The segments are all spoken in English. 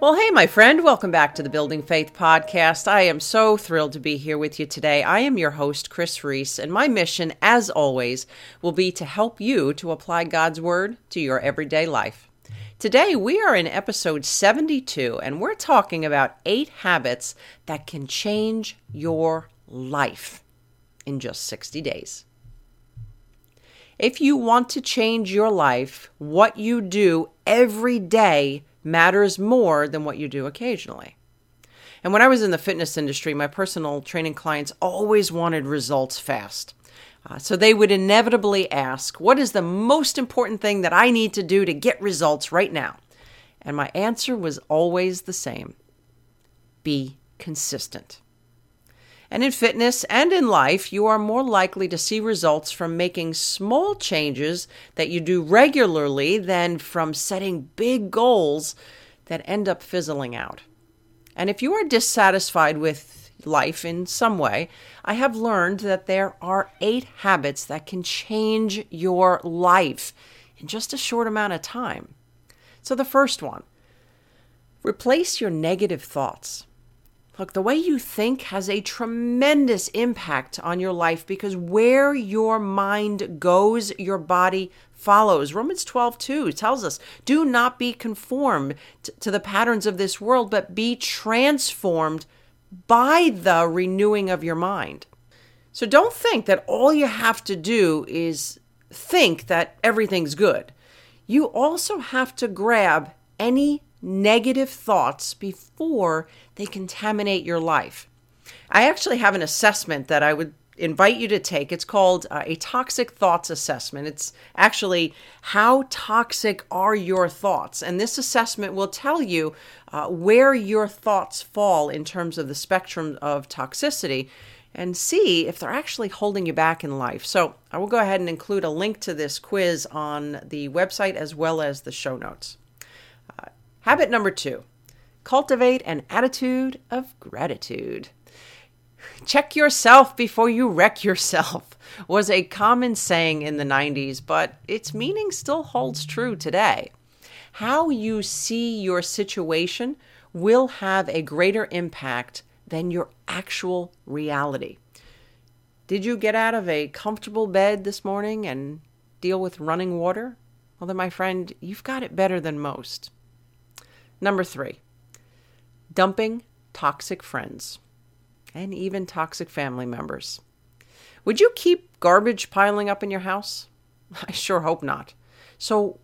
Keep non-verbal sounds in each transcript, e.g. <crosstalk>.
Well, hey, my friend, welcome back to the Building Faith podcast. I am so thrilled to be here with you today. I am your host, Kris Reece, and my mission, as always, will be to help you to apply God's Word to your everyday life. Today, we are in episode 72, and we're talking about eight habits that can change your life in just 60 days. If you want to change your life, what you do every day matters more than what you do occasionally. And when I was in the fitness industry, my personal training clients always wanted results fast. Uh, so they would inevitably ask, What is the most important thing that I need to do to get results right now? And my answer was always the same be consistent. And in fitness and in life, you are more likely to see results from making small changes that you do regularly than from setting big goals that end up fizzling out. And if you are dissatisfied with life in some way, I have learned that there are eight habits that can change your life in just a short amount of time. So, the first one replace your negative thoughts. Look, the way you think has a tremendous impact on your life because where your mind goes, your body follows. Romans 12, 2 tells us, do not be conformed to the patterns of this world, but be transformed by the renewing of your mind. So don't think that all you have to do is think that everything's good. You also have to grab any negative thoughts before they contaminate your life. I actually have an assessment that I would invite you to take. It's called uh, a toxic thoughts assessment. It's actually how toxic are your thoughts? And this assessment will tell you uh, where your thoughts fall in terms of the spectrum of toxicity and see if they're actually holding you back in life. So I will go ahead and include a link to this quiz on the website as well as the show notes. Habit number two cultivate an attitude of gratitude. Check yourself before you wreck yourself <laughs> was a common saying in the 90s, but its meaning still holds true today. How you see your situation will have a greater impact than your actual reality. Did you get out of a comfortable bed this morning and deal with running water? Well, then, my friend, you've got it better than most. Number three, dumping toxic friends and even toxic family members. Would you keep garbage piling up in your house? <laughs> I sure hope not. So,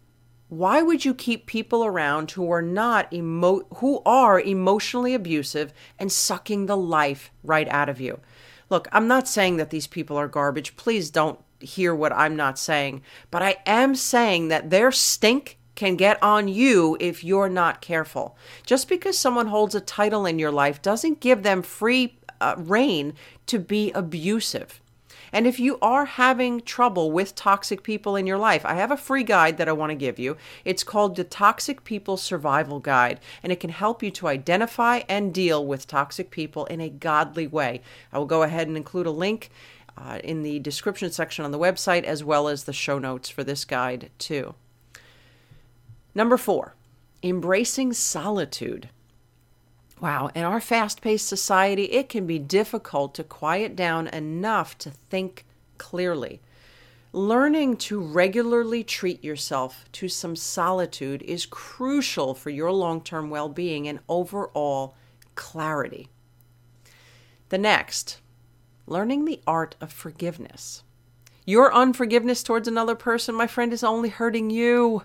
why would you keep people around who are not emo- who are emotionally abusive and sucking the life right out of you? Look, I'm not saying that these people are garbage. Please don't hear what I'm not saying, but I am saying that their stink can get on you if you're not careful. Just because someone holds a title in your life doesn't give them free uh, rein to be abusive. And if you are having trouble with toxic people in your life, I have a free guide that I want to give you. It's called the Toxic People Survival Guide, and it can help you to identify and deal with toxic people in a godly way. I will go ahead and include a link uh, in the description section on the website as well as the show notes for this guide, too. Number four, embracing solitude. Wow, in our fast paced society, it can be difficult to quiet down enough to think clearly. Learning to regularly treat yourself to some solitude is crucial for your long term well being and overall clarity. The next, learning the art of forgiveness. Your unforgiveness towards another person, my friend, is only hurting you.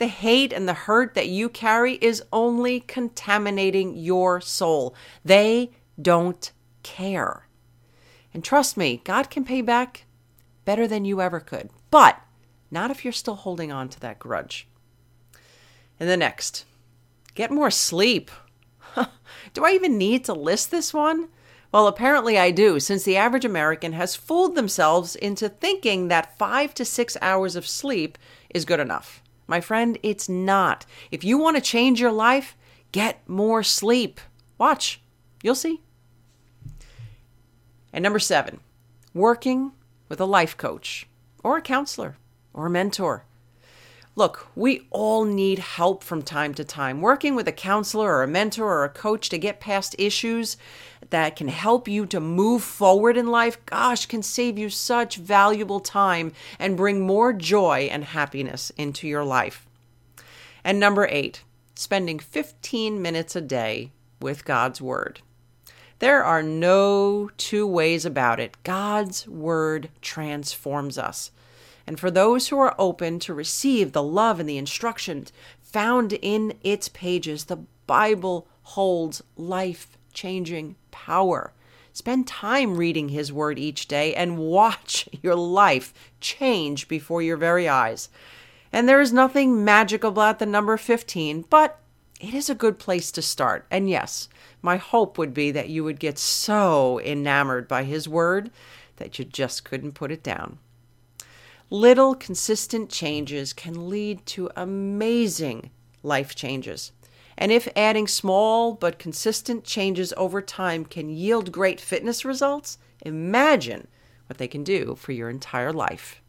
The hate and the hurt that you carry is only contaminating your soul. They don't care. And trust me, God can pay back better than you ever could, but not if you're still holding on to that grudge. And the next, get more sleep. <laughs> do I even need to list this one? Well, apparently I do, since the average American has fooled themselves into thinking that five to six hours of sleep is good enough. My friend, it's not. If you want to change your life, get more sleep. Watch, you'll see. And number seven, working with a life coach or a counselor or a mentor. Look, we all need help from time to time. Working with a counselor or a mentor or a coach to get past issues that can help you to move forward in life, gosh, can save you such valuable time and bring more joy and happiness into your life. And number eight, spending 15 minutes a day with God's Word. There are no two ways about it. God's Word transforms us. And for those who are open to receive the love and the instructions found in its pages, the Bible holds life changing power. Spend time reading His Word each day and watch <laughs> your life change before your very eyes. And there is nothing magical about the number 15, but it is a good place to start. And yes, my hope would be that you would get so enamored by His Word that you just couldn't put it down. Little consistent changes can lead to amazing life changes. And if adding small but consistent changes over time can yield great fitness results, imagine what they can do for your entire life.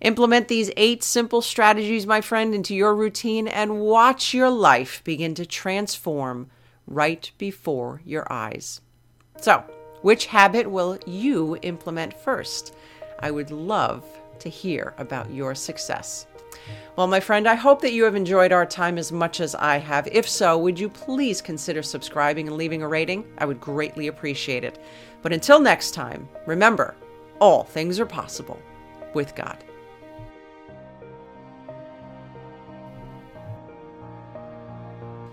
Implement these eight simple strategies, my friend, into your routine and watch your life begin to transform right before your eyes. So, which habit will you implement first? I would love to hear about your success. Well, my friend, I hope that you have enjoyed our time as much as I have. If so, would you please consider subscribing and leaving a rating? I would greatly appreciate it. But until next time, remember all things are possible with God.